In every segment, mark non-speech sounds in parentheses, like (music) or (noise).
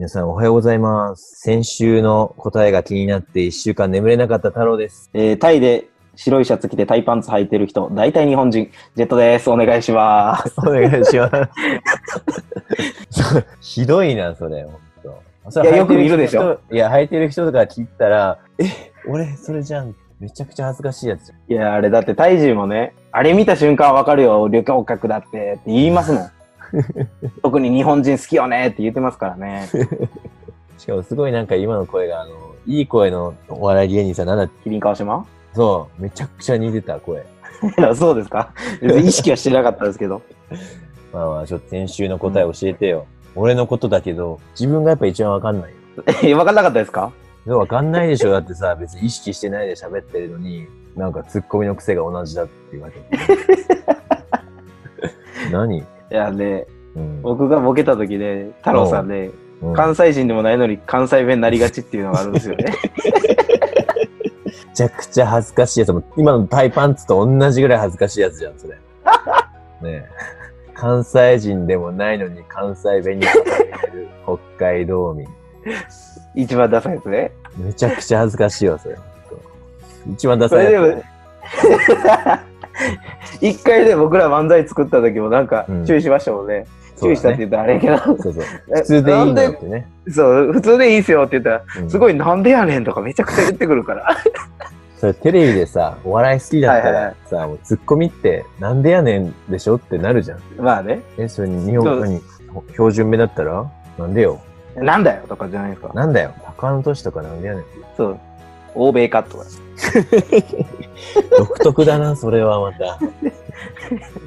皆さんおはようございます。先週の答えが気になって一週間眠れなかった太郎です。えータイで白いシャツ着てタイパンツ履いてる人、大体日本人、ジェットです。お願いします。(laughs) お願いします。(laughs) ひどいな、それ。ほんとそれいやよくいるでしょ履いや、履いてる人とか聞いたら、え、俺、それじゃん。めちゃくちゃ恥ずかしいやつ。いや、あれだってタイ人もね、あれ見た瞬間わかるよ、旅行客だってって言いますもん。(laughs) 特に日本人好きよねって言ってますからね。(laughs) しかもすごいなんか今の声が、あの、いい声のお笑い芸人さんなんだキリン川島？そう、めちゃくちゃ似てた声。(laughs) そうですか？意識はしてなかったですけど。まあまあ、ちょっと先週の答え教えてよ。俺のことだけど、自分がやっぱ一番わかんないよ。え、わかんなかったですか？わかんないでしょ。だってさ、別に意識してないで喋ってるのに、なんかツッコミの癖が同じだって言われて。何？いや、で、うん。僕がボケた時で、太郎さんで、うん関西人でもないのに関西弁になりがちっていうのがあるんですよね。(laughs) めちゃくちゃ恥ずかしいやつも、今のタイパンツと同じぐらい恥ずかしいやつじゃん、それ。(laughs) ねえ。関西人でもないのに関西弁にる北海道民。一番ダサいやつね。めちゃくちゃ恥ずかしいわ、それ。一番ダサいやそれでも、(laughs) 一回で僕ら漫才作った時もなんかうん注意しましたもんね。つ。注意したって言ったらあれやけど、そうそう。普通でいいんだよってね。そう、普通でいいっすよって言ったら、うんすごいなんでやねんとかめちゃくちゃ言ってくるから。それテレビでさ、お笑い好きだったはいはいはらさ、もうツッコミってなんでやねんでしょってなるじゃん。まあね、え、それ日本に標準名だったらなんでよ？なんだよとかじゃないですか。なんだよ高野都市とかなんでやねんそう。欧米かとか。(laughs) (laughs) 独特だな、それはまた。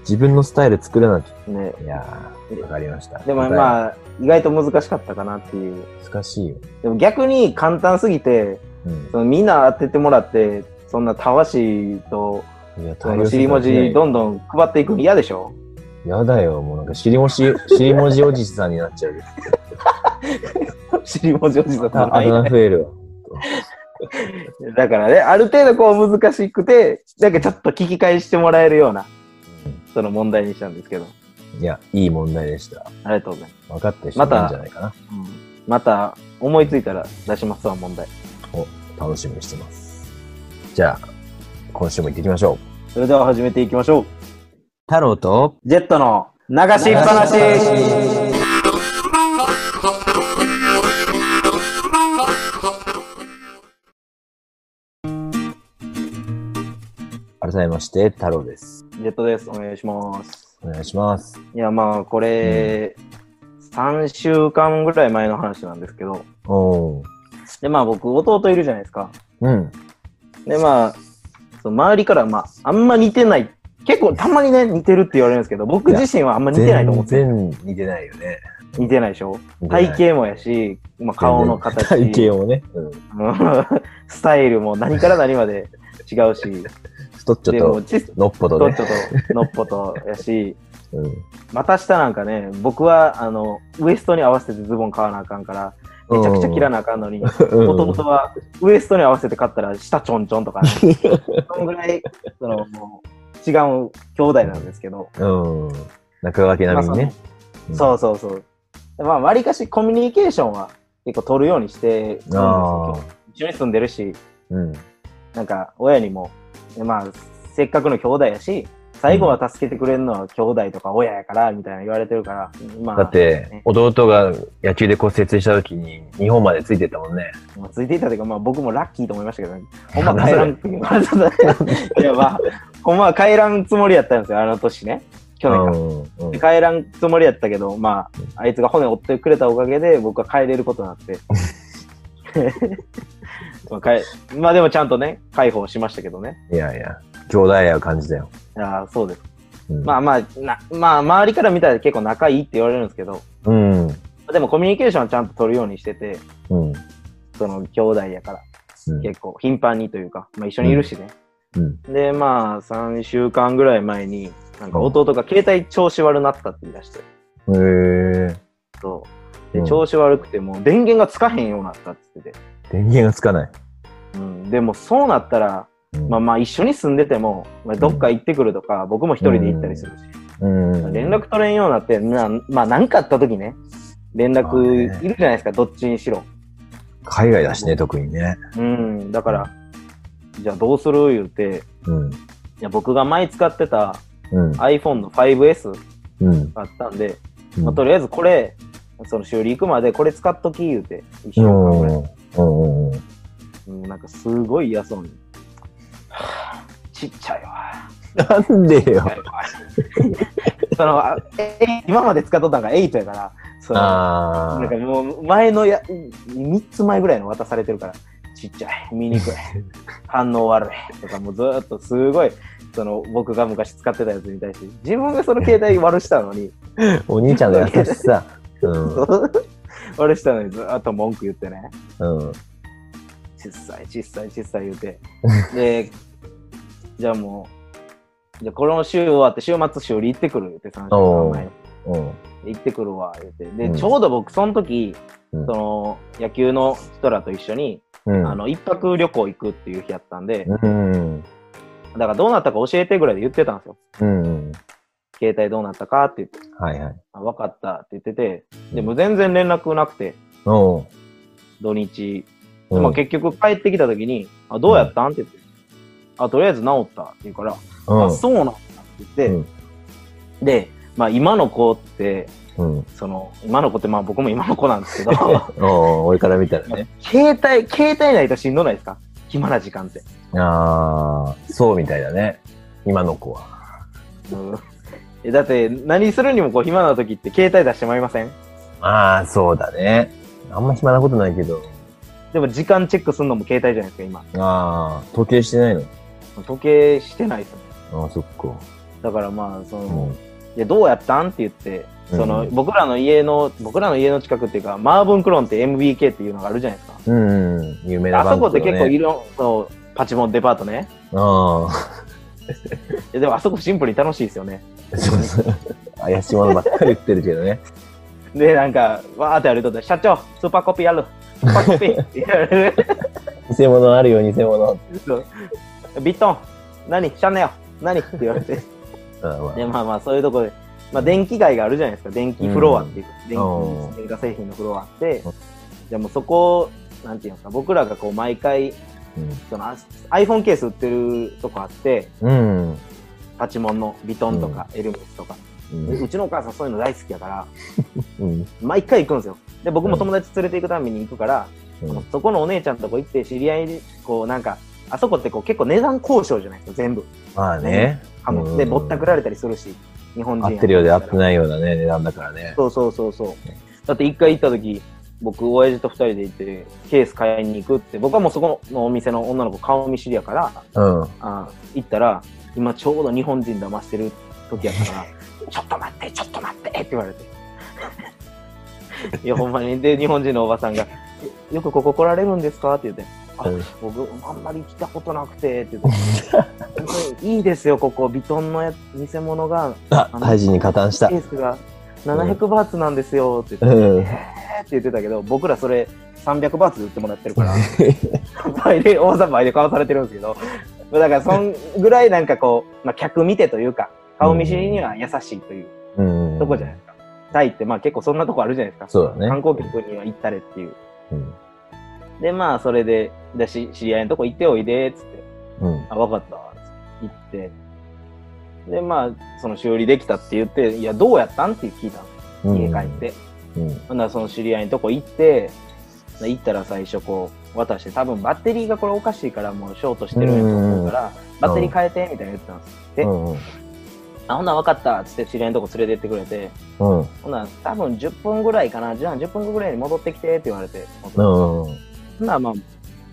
自分のスタイル作らなきね。ゃ。いやー、わかりました。でもあ、まあ、意外と難しかったかなっていう。難しいよ。でも逆に簡単すぎて、うんそのみんな当ててもらって、そんなたわしと、尻文字どんどん配っていくの嫌でしょ？やだよ、もうなんか尻文字、(laughs) 尻文字おじさんになっちゃうよ。尻文字おじさんああだ名増えるわ。(laughs) だからね、ある程度こう難しくて、なんかちょっと聞き返してもらえるような、その問題にしたんですけど。いや、いい問題でした。ありがとうございます。分かった人いるんじゃないかな。また、思いついたら出しますわ、問題。楽しみにしてます。じゃあ、今週も行ってきましょう。それでは始めていきましょう。太郎と、ジェットの流しっぱなし。改めまして、太郎です。ジェットです。お願いします。お願いします。いや、まあ、これ、3週間ぐらい前の話なんですけど、おー。で、まあ僕、弟いるじゃないですか。うん。で、まあ、その周りから、まあ、あんま似てない。結構、たまにね、似てるって言われるんですけど、僕自身はあんま似てないと思って。全然似てないよね。似てないでしょ？体型もやし、まあ、顔の形。体型もね。うん。う (laughs) んスタイルも何から何まで違うし、太っちょでもと、ちのっぽとねとっち。ょとのっぽとやし、(laughs) うん。股下なんかね、僕はあのウエストに合わせてズボン買わなあかんから、めちゃくちゃ切らなあかんのに、うん弟はウエストに合わせて買ったら下ちょんちょんとかね、(laughs) そのぐらいそのもう違う兄弟なんですけど、うん。中川家並みにね。そうそうそう。まあ、わりかしコミュニケーションは結構取るようにしてるんですあよ。一緒に住んでるし、うん。うん。なんか親にも、まあ、せっかくの兄弟やし、最後は助けてくれるのは兄弟とか親やから、みたいな言われてるから、まあ、だってね、弟が野球で骨折した時に日本までついてったもんね。まあついていたというか、まあ僕もラッキーと思いましたけど、ね、(laughs) ほんま帰らんっていう。(laughs) いや、まあ、ほんまは帰らんつもりやったんですよ、あの年ね。去年か。うんうんで帰らんつもりやったけど、まあ、あいつが骨折ってくれたおかげで僕は帰れることになって。(laughs) まあ、かえまあでもちゃんとね、解放しましたけどね。いやいや、兄弟愛を感じたよ。いやーそうです。うんまあまあ、なまあ、周りから見たら結構仲いいって言われるんですけど、うん。でもコミュニケーションはちゃんと取るようにしてて、うん。その兄弟やから、うん結構頻繁にというか、まあ一緒にいるしね。うん。で、まあ、3週間ぐらい前に、なんか弟が携帯調子悪なったって言い出して、へえ。そう。で、うん調子悪くてもう電源がつかへんようになったって言ってて。電源がつかない。うん、でもそうなったら、うんまあまあ一緒に住んでても、まあ、どっか行ってくるとか、僕も一人で行ったりするし、うん。連絡取れんようになって、なまあ何かあった時ね、連まあ絡ねいるじゃないですか、どっちにしろ。海外だしね、特にね。うん、だから、じゃあどうする？言うて、うん。いや僕が前使ってたうん。iPhone の 5S うん。があったんで、うんまあ、とりあえずこれ、その修理行くまでこれ使っとき言うて、一週う間ぐらい。ん。うん。うん。うん、なんかすごい嫌そうに。ちっちゃいわ。なんでよ。そのあえ今まで使っとったんが8やから、そのあなんかもう前のや3つ前ぐらいの渡されてるから、ちっちゃい、見にくい、(laughs) 反応悪いとか、もうずーっとすごい、その僕が昔使ってたやつに対して、自分がその携帯悪したのに、あ。(laughs) お兄ちゃんの優しさ。うん。(laughs) 悪したのにずーっと文句言ってね、うん。小さい、小さい、小さい言うて。で、(laughs) じゃあもう、じゃあこの週終わって週末修理行ってくるって3週間前にうん。行ってくるわ、言って。で、うんちょうど僕、その時、うんその、野球の人らと一緒に、うん。あの、一泊旅行行くっていう日やったんで、うん。だからどうなったか教えてぐらいで言ってたんですよ。うん。携帯どうなったか？って言って、はいはい。あ分かったって言ってて、でも全然連絡なくて、おう土日。うんまあ結局帰ってきた時に、あ、どうやったん？って言って、あ、とりあえず治ったって言うから、うんあ、そうなんだって言って、うんで、まあ今の子って、うん。その、今の子ってまあ僕も今の子なんですけど、(laughs) おう俺から見たらね。携帯、携帯ないとしんどないですか暇な時間って。ああ、そうみたいだね。今の子は。うんえだって何するにもこう暇な時って携帯出してまいりません？ああ、そうだね。あんま暇なことないけど。でも時間チェックするのも携帯じゃないですか今ああ、時計してないの？時計してないですよねああ、そっか。だからまあその、うん。いやどうやったん？って言ってその、うん僕らの家の僕らの家の近くっていうかマーブンクローンって MBK っていうのがあるじゃないですか、うん、うん。有名なあそこって結構いる。ろそうパチモンデパートねあいやでもあそこシンプルに楽しいですよねあ、そうそう。怪しいものばっかり言ってるけどね。でなんかわーって歩いと社長スーパーコピーある。スーパーコピー。(laughs) 偽物あるよ、偽物。そう。ビットン。何？シャンネよ何？って言われて。(laughs) まあ。でまあまあそういうところで、まあ、電気街があるじゃないですか。電気フロアっていう、電うん。気電化製品のフロアあって。うん。じゃあもうそこなんていうんですか。僕らがこう毎回そのあ iPhone ケース売ってるとこあって。うん。うん。パチモンのビトンとかエルメスとか、う。でうんちのお母さんそういうの大好きやからうん。毎回行くんですよで僕も友達連れて行くために行くから、うんそこのお姉ちゃんとこ行って知り合いでこうなんかあそこってこう結構値段交渉じゃないですか全部まあね。うんでぼったくられたりするし日本人合ってるようで合ってないようなね、値段だからね。そうそうそうそう。だって一回行った時、僕、親父と二人で行って、ケース買いに行くって、僕はもうそこのお店の女の子顔見知りやから、うん。あ行ったら、今ちょうど日本人騙してる時やから、(laughs) ちょっと待って、ちょっと待ってって言われて。(laughs) いや、ほんまに。で、日本人のおばさんが、えよくここ来られるんですか？って言って、あうん僕、あんまり来たことなくて、って言って、(laughs) いいですよ、ここ、ビトンのや偽物が、あ、大事に加担したケ。ースが700バーツなんですよって言って、うん。えーって言ってたけど、僕らそれ300バーツで売ってもらってるから、(laughs) 倍で、大さん倍で買わされてるんですけど、だからそんぐらいなんかこう、まあ、客見てというか、顔見知りには優しいといううん。とこじゃないですか。タイってまあ結構そんなとこあるじゃないですか。そうだね。観光客には行ったれっていう。うん。で、まあそれで、だし、知り合いのとこ行っておいで、つって、うん。あ、わかった、つって行って、で、まあ、その修理できたって言って、いや、どうやったんって聞いたの。うん家帰って。うん。ほんならその知り合いのとこ行って、行ったら最初こう、渡して、多分バッテリーがこれおかしいからもうショートしてるんやと思うから、バッテリー変えて、みたいな言ってたんです。でうん。うん。あ、ほんなら分かったっつって知り合いのとこ連れてってくれて、うん。ほんなら多分10分ぐらいかな、じゃあ10分ぐらいに戻ってきてって言われて、うん。ほんならまあ、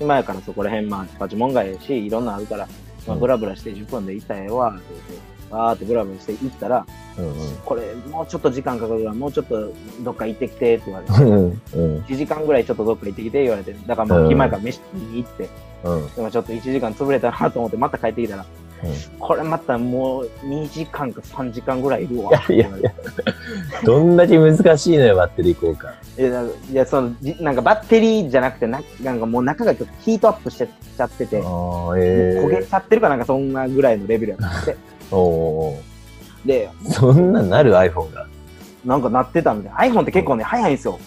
今やからそこら辺、まあ、パチモン街やし、いろんなあるから、まあ、うんブラブラして10分で行ったらええわ、って言って、わーってブラブラして行ったら、うん。これ、もうちょっと時間かかるから、もうちょっとどっか行ってきてって言われて、うん。うん。1時間ぐらいちょっとどっか行ってきて言われて、だからもう暇やから飯に行って、うん。でもちょっと1時間潰れたなと思って、また帰ってきたら、これまたもう2時間か3時間ぐらいいるわ。いやいやいや、どんだけ難しいのよ、バッテリー交換。いや、いやそのじなんかバッテリーじゃなくてな、なんかもう中がちょっとヒートアップしてちゃってて、ええ焦げちゃってるかなんかそんなぐらいのレベルやったんで、おおで、ー。そんなんなる？iPhone が。なんかなってたみたいな。iPhone って結構ね、早いんですよ、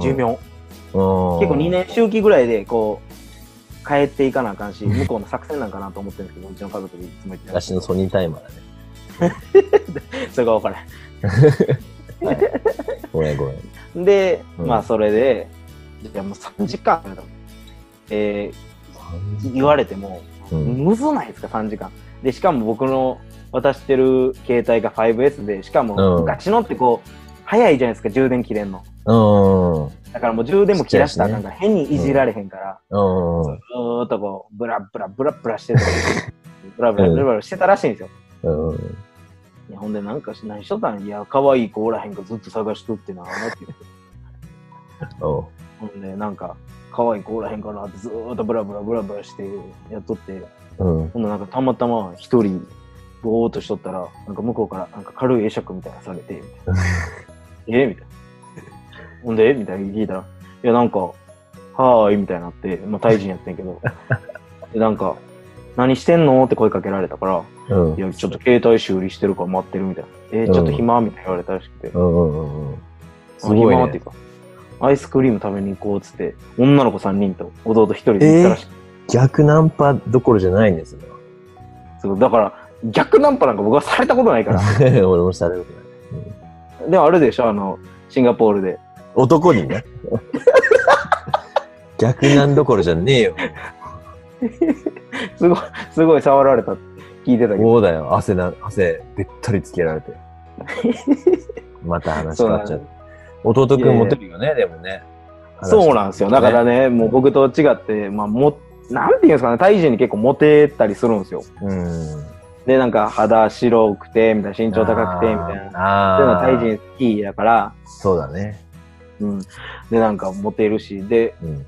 寿命。うん。結構2年周期ぐらいで、こう、変えていかなあかんし、向こうの作戦なんかなと思ってるんですけど、うちの家族でいつも言ってる私のソニータイマーだね。(laughs) それが分から (laughs) ごめんごめん。へん。で、うんまあ、それで、いや、もう3時間、えー言われても、うん。むずないですか、3時間。で、しかも僕の渡してる携帯が 5S で、しかも、うんガチのってこう、早いじゃないですか、充電切れんの。うん。だからもう充電も切らしたらなんか変にいじられへんから、うん。ずーっとこう、ブラブラブラブラしてた。ブラブラブラブラしてたらしいんですよ。うん。いやほんで、なんかし何しとったんいや、可愛い子おらへんかずっと探しとってな、って言って。おほんで、なんか、可愛い子おらへんかなってずーっとブラブラブラブラしてやっとって、うん。ほんで、なんかたまたま一人、ぼーっとしとったら、なんか向こうからなんか軽い会釈みたいなのされて、みたいな。え？みたいな。ほんでみたいな聞いたら、いや、なんか、はーい、みたいになって、まあ、タイ人やってんけど、(laughs) で、なんか、何してんの？って声かけられたから、うんい。や、ちょっと携帯修理してるから待ってるみたいな。えーちょっと暇？みたいな言われたらしくて。うんうんうんうん。すあごいね暇っていう。か、アイスクリーム食べに行こうっつって、女の子3人と弟1人で行ったらしくて。逆ナンパどころじゃないんですよ。そうだから、逆ナンパなんか僕はされたことないから。(laughs) 俺もされることない。でもあるでしょ、あの、シンガポールで。男にね。(laughs) 逆なんどころじゃねえよ。(laughs) すごい、すごい触られたって聞いてたけど。そうだよ。汗な、汗べったりつけられて。また話変わっちゃう。弟くんモテるよね、でもね。そうなんですよ。だからね、もう僕と違って、まあ、も、なんていうんですかね、タイ人に結構モテたりするんですよ。うん。で、なんか肌白くて、みたいな、身長高くて、みたいな。なそういうのタイ人好きだから、そうだね。うん。で、なんかモテるし、で、うん。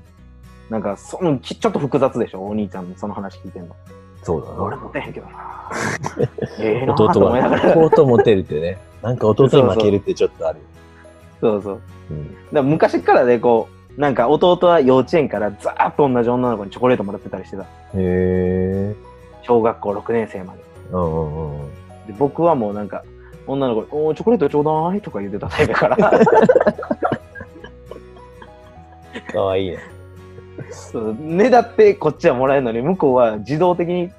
なんか、その、ちちょっと複雑でしょ、お兄ちゃんのその話聞いてんの。そうだな。俺モテへんけどな。(laughs) ええな弟ら。は、弟モテるってね。なんか弟に負けるってちょっとあるよ。そうそう。うん。昔からね、こう、なんか弟は幼稚園からザーッと同じ女の子にチョコレートもらってたりしてた。へえ。小学校6年生まで。うんうんうん。で僕はもうなんか、女の子に、おーチョコレートちょうだいとか言ってたタイプやから。(laughs) かわいいね。そうねだってこっちはもらえるのに、向こうは自動的に、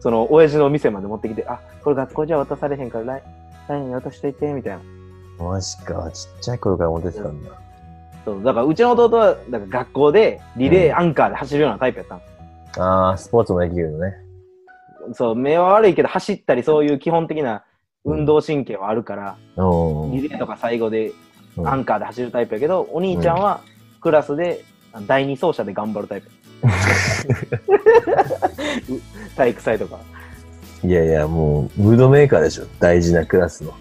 その、親父の店まで持ってきて、あ、これ学校じゃ渡されへんから、ライン渡しといて、みたいな。マジか。ちっちゃい頃からモテてたんだ。そう、だからうちの弟は、だから学校でリレーアンカーで走るようなタイプやったの。ああ、スポーツもできるのね。そう、目は悪いけど走ったりそういう基本的な運動神経はあるから、おリレーとか最後でうんアンカーで走るタイプやけど、お兄ちゃんはクラスで第二走者で頑張るタイプ。(laughs) 体育祭とか。いやいや、もう、ムードメーカーでしょ。大事なクラスの。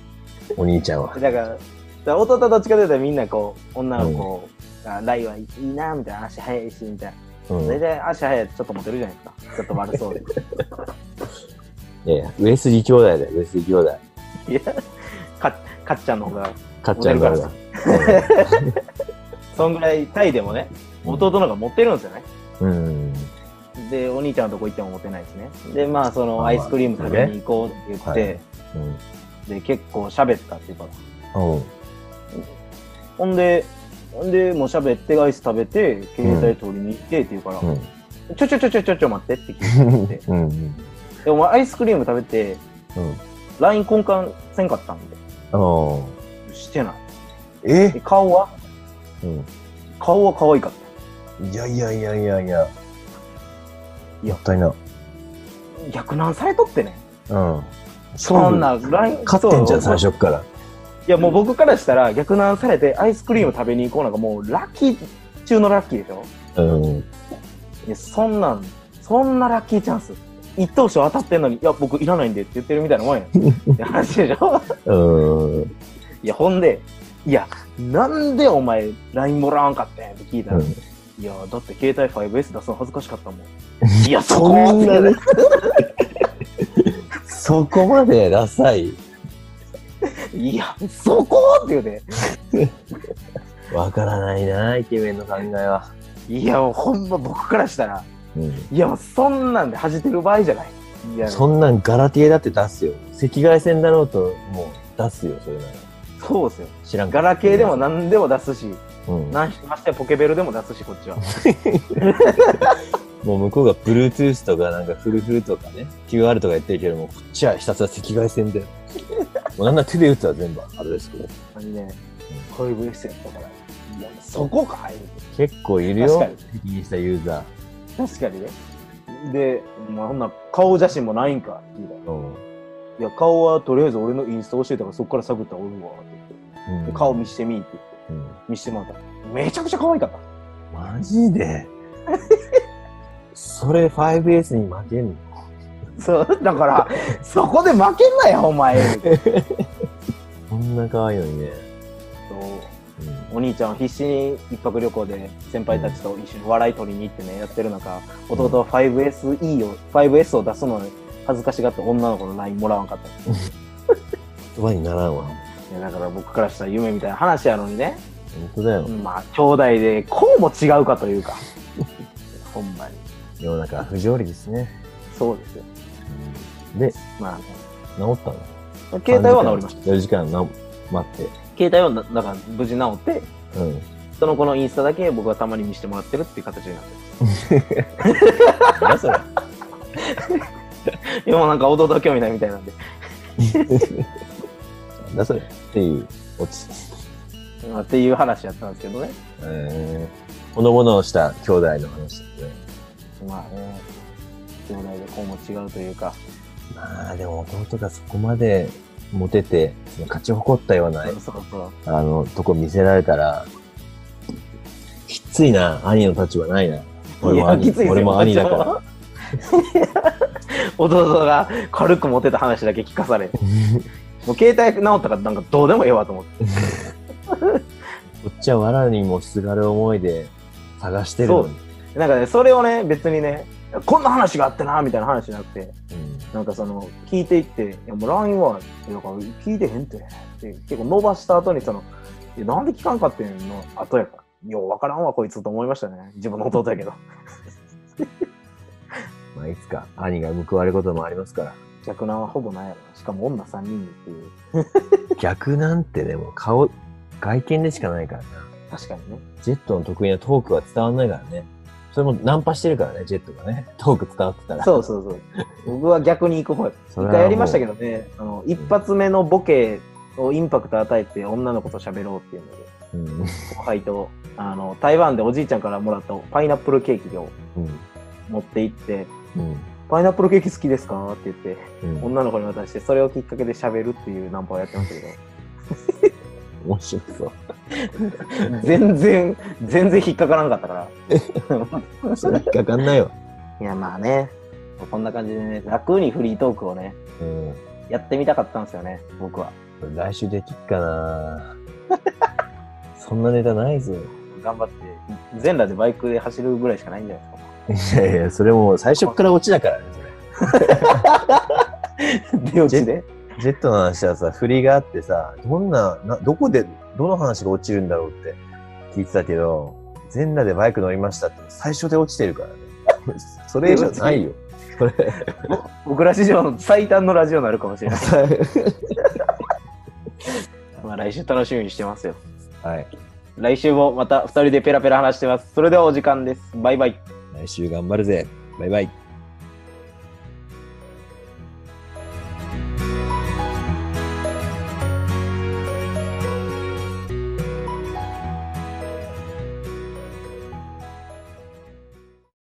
お兄ちゃんは。だから、だから弟どっちかというとみんなこう、女の子が、ライはいいな、みたいな、足速いし、みたいな。うん。大体足速いとちょっとモテるじゃないですか。ちょっと悪そうで。いやいや、上杉兄弟だよ、上杉兄弟。いや、かかっちゃんの方が、かっちゃんからだ。そんぐらいタイでもね、弟の方がモテるんですよね。うん。で、お兄ちゃんのとこ行ってもモテないしね。で、まあ、そまあのアイスクリーム食べに行こうって言って、はいうん。で、結構喋ったっていうから。うん。ほんで、ほんで、もう喋って、アイス食べて、携帯取りに行ってって言うから、うん。ちょちょちょちょちょちょ待ってって聞いて (laughs) うん。うん。で、お前アイスクリーム食べて、うん。LINE 交換せんかったんで、ああ。してない。え？で顔は？うん。顔は可愛かった。いやいやいやいやいや。いやもったいな。逆難されとってね。うん。そんな LINE、勝ってんじゃん、最初っから。いや、もう僕からしたら逆難されてアイスクリーム食べに行こうなんかもうラッキー中のラッキーでしょ？うん。いや、そんなん、そんなラッキーチャンス。一等賞当たってんのに、いや、僕いらないんでって言ってるみたいなもんやん。(laughs) って話でしょ？うん。いや、ほんで、いや、なんでお前 LINE もらわんかったんやって聞いたら、うんいや、だって携帯 5S 出すの恥ずかしかったもん。(laughs) いや、そこそんなね (laughs) そこまでダサいいや、そこって言うて。わからないな、イケメンの考えは。いや、ほんま僕からしたら、うん。いや、そんなんで恥じてる場合じゃない。いや、そんなんガラティエだって出すよ。赤外線だろうと、もう出すよ、それなら。そうですよ。知らんガラケーでも何でも出すし、うん、なんましてやポケベルでも出すし、こっちは。(laughs) もう向こうが Bluetooth とかなんかフルフルとかね、QR とか言ってるけども、こっちはひたすら赤外線で。(laughs) もうなんなら手で打つは全部あれですけど。あのね、5S やったかそこかい結構いるよ。敵にしたユーザ確かにね。で、まあ、ほんな顔写真もないんかって聞いたらー。うんいや、顔はとりあえず俺のインスタ教えたからそこから探ったらおるわって言って。で顔見してみって言って、うん見してもらったら。めちゃくちゃ可愛かった。マジで？(laughs) それ 5S に負けんの？そう、だから、そこで負けんなよ、お前。(laughs) こんな可愛いのにね。そううんお兄ちゃんは必死に一泊旅行で先輩たちと一緒に笑い取りに行ってね、やってる中、弟は 5SE を、5S を出すのに恥ずかしがって女の子の LINE もらわんかった。(laughs) 言葉にならんわ。いやだから僕からしたら夢みたいな話やのにね、本当だよ。まあ、兄弟でこうも違うかというか、(laughs) ほんまに。世の中は不条理ですね。そうですよ。うんで、ま治ったの？あ、携帯は治りました。4時間な待って。携帯はだから無事治って、うん。その子のインスタだけ僕はたまに見せてもらってるっていう形になってます。何それ？(laughs) 今もなんか弟は興味ないみたいなんで。なんだそれ？っていうオチ。まあっていう話やったんですけどね。えー、ほのぼのした兄弟の話ですね。まあね、兄弟でこうも違うというか、まあでも弟がそこまでモテて、勝ち誇ったような。あの、とこ見せられたら、きついな、兄の立場ないな。俺も兄俺も兄だから。(laughs) 弟が軽く持てた話だけ聞かされ、(laughs) もう携帯直ったからなんかどうでもええわと思って。こっちは藁にもすがる思いで探してるのに。なんかね、それをね、別にね、こんな話があってな、みたいな話じゃなくて、うんなんかその、聞いていって、いやもう LINE は、だから聞いてへんって、で結構伸ばした後にその、いやなんで聞かんかってんの後やから。ようわからんわ、こいつと思いましたね。自分の弟やけど。(laughs) まあ、いつか兄が報われることもありますから。逆なんはほぼないやろな。しかも女3人っていう。(laughs) 逆なんてでも顔、外見でしかないからな。確かにね。ジェットの得意なトークは伝わんないからね。それもナンパしてるからね、ジェットがね。トーク伝わってたら。そうそうそう。僕は逆に行く方や。一回やりましたけどね、あの、一発目のボケをインパクト与えて女の子と喋ろうっていうので、うん。後輩と、あの、台湾でおじいちゃんからもらったパイナップルケーキをうん。持って行って、うん。パイナップルケーキ好きですかって言って、うん。女の子に渡して、それをきっかけで喋るっていうナンパをやってましたけど、(laughs) 面白そう。全然、全然引っかからんかったから。それ引っかかんないわ。いや、まあね、こんな感じでね、楽にフリートークをね、うん。やってみたかったんですよね、僕は。来週できっかな (laughs) そんなネタないぞ。頑張って、全裸でバイクで走るぐらいしかないんじゃないですか。いやいや、それもう最初っからオチだからね、それ。出落ちで？ジェットの話はさ、振りがあってさ、どんな、などこで、どの話が落ちるんだろうって聞いてたけど、全裸でバイク乗りましたって最初で落ちてるからね。(laughs) それ以上ないよ。それ。(laughs) 僕ら史上の最短のラジオになるかもしれない。(laughs) まあ来週楽しみにしてますよ。はい。来週もまた二人でペラペラ話してます。それではお時間です。バイバイ。来週頑張るぜ。バイバイ。